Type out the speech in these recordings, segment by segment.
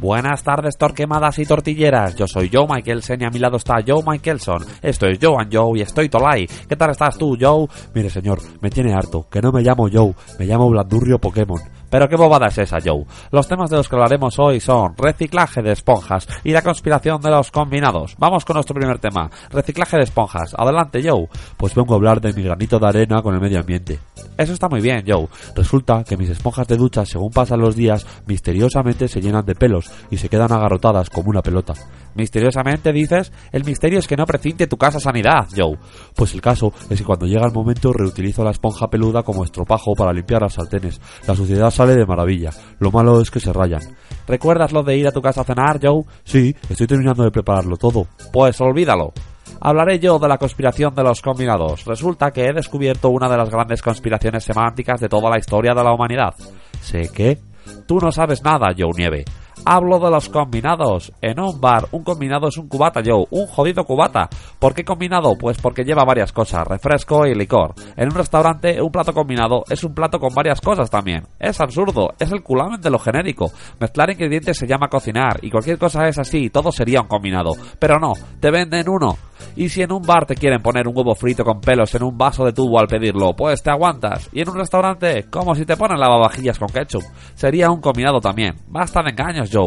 Buenas tardes, torquemadas y tortilleras. Yo soy Joe Michaelson y a mi lado está Joe Michelson. Esto es Joe and Joe y estoy Tolai. ¿Qué tal estás tú, Joe? Mire, señor, me tiene harto. Que no me llamo Joe, me llamo Blandurrio Pokémon. Pero qué bobada es esa, Joe. Los temas de los que hablaremos hoy son reciclaje de esponjas y la conspiración de los combinados. Vamos con nuestro primer tema, reciclaje de esponjas. Adelante, Joe. Pues vengo a hablar de mi granito de arena con el medio ambiente. Eso está muy bien, Joe. Resulta que mis esponjas de ducha, según pasan los días, misteriosamente se llenan de pelos y se quedan agarrotadas como una pelota. Misteriosamente, dices, el misterio es que no precinte tu casa sanidad, Joe. Pues el caso es que cuando llega el momento reutilizo la esponja peluda como estropajo para limpiar las sartenes. La suciedad sale de maravilla. Lo malo es que se rayan. ¿Recuerdas lo de ir a tu casa a cenar, Joe? Sí, estoy terminando de prepararlo todo. Pues olvídalo. Hablaré yo de la conspiración de los combinados. Resulta que he descubierto una de las grandes conspiraciones semánticas de toda la historia de la humanidad. ¿Sé qué? Tú no sabes nada, Joe Nieve. Hablo de los combinados. En un bar, un combinado es un cubata, Joe. Un jodido cubata. ¿Por qué combinado? Pues porque lleva varias cosas, refresco y licor. En un restaurante, un plato combinado es un plato con varias cosas también. Es absurdo, es el culamen de lo genérico. Mezclar ingredientes se llama cocinar, y cualquier cosa es así, todo sería un combinado. Pero no, te venden uno. Y si en un bar te quieren poner un huevo frito con pelos en un vaso de tubo al pedirlo, pues te aguantas. Y en un restaurante, como si te ponen lavavajillas con ketchup. Sería un combinado también. Basta de engaños, Joe.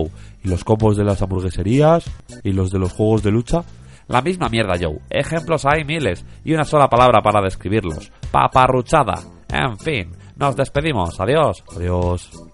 ¿Y los combos de las hamburgueserías? ¿Y los de los juegos de lucha? La misma mierda, Joe. Ejemplos hay miles y una sola palabra para describirlos. Paparruchada. En fin, nos despedimos. Adiós. Adiós.